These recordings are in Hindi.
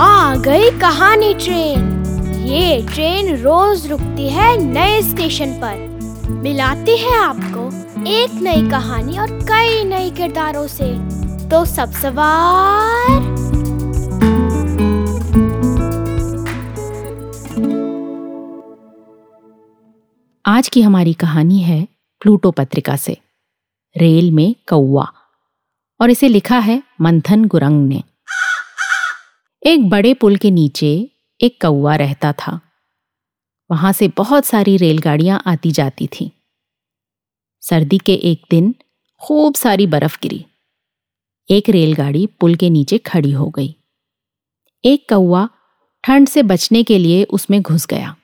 आ गई कहानी ट्रेन। ये ट्रेन रोज रुकती है नए स्टेशन पर। मिलाती है आपको एक नई कहानी और कई नए किरदारों से। तो सब सवार। आज की हमारी कहानी है प्लूटो पत्रिका से। रेल में कौआ और इसे लिखा है मंथन गुरंग ने। एक बड़े पुल के नीचे एक कौआ रहता था। वहाँ से बहुत सारी रेलगाड़ियाँ आती जाती थीं। सर्दी के एक दिन खूब सारी बर्फ़ गिरी। एक रेलगाड़ी पुल के नीचे खड़ी हो गई। एक कौआ ठंड से बचने के लिए उसमें घुस गया।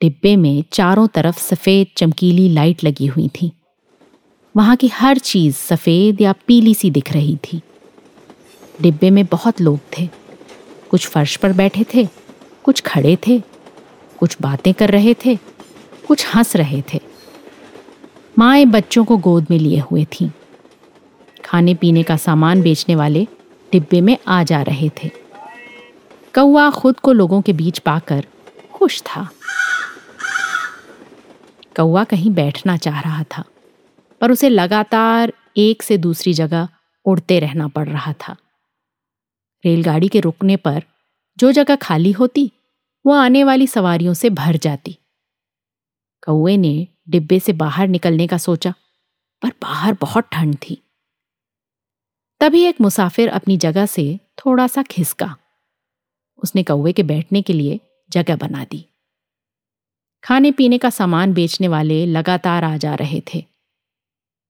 डिब्बे में चारों तरफ़ सफ़ेद चमकीली लाइट लगी हुई थी। वहाँ की हर चीज़ सफ़ेद या पीली सी दिख रही थी। डिब्बे में बहुत लोग थे। कुछ फर्श पर बैठे थे, कुछ खड़े थे, कुछ बातें कर रहे थे, कुछ हंस रहे थे। माए बच्चों को गोद में लिए हुए थीं। खाने पीने का सामान बेचने वाले डिब्बे में आ जा रहे थे। कौआ खुद को लोगों के बीच पाकर खुश था। कौआ कहीं बैठना चाह रहा था। पर उसे लगातार एक से दूसरी जगह उड़ते रहना पड़ रहा था। रेलगाड़ी के रुकने पर जो जगह खाली होती वो आने वाली सवारियों से भर जाती। कौए ने डिब्बे से बाहर निकलने का सोचा, पर बाहर बहुत ठंड थी। तभी एक मुसाफिर अपनी जगह से थोड़ा सा खिसका। उसने कौए के बैठने के लिए जगह बना दी। खाने पीने का सामान बेचने वाले लगातार आ जा रहे थे।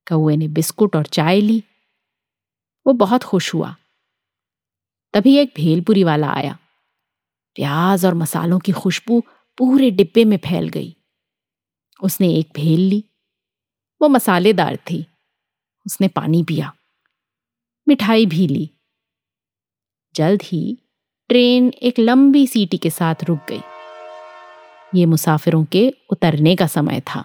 कौए ने बिस्कुट और चाय ली। वो बहुत खुश हुआ। तभी एक भेलपुरी वाला आया। प्याज और मसालों की खुशबू पूरे डिब्बे में फैल गई। उसने एक भेल ली। वो मसालेदार थी। उसने पानी पिया। मिठाई भी ली। जल्द ही ट्रेन एक लंबी सीटी के साथ रुक गई। ये मुसाफिरों के उतरने का समय था।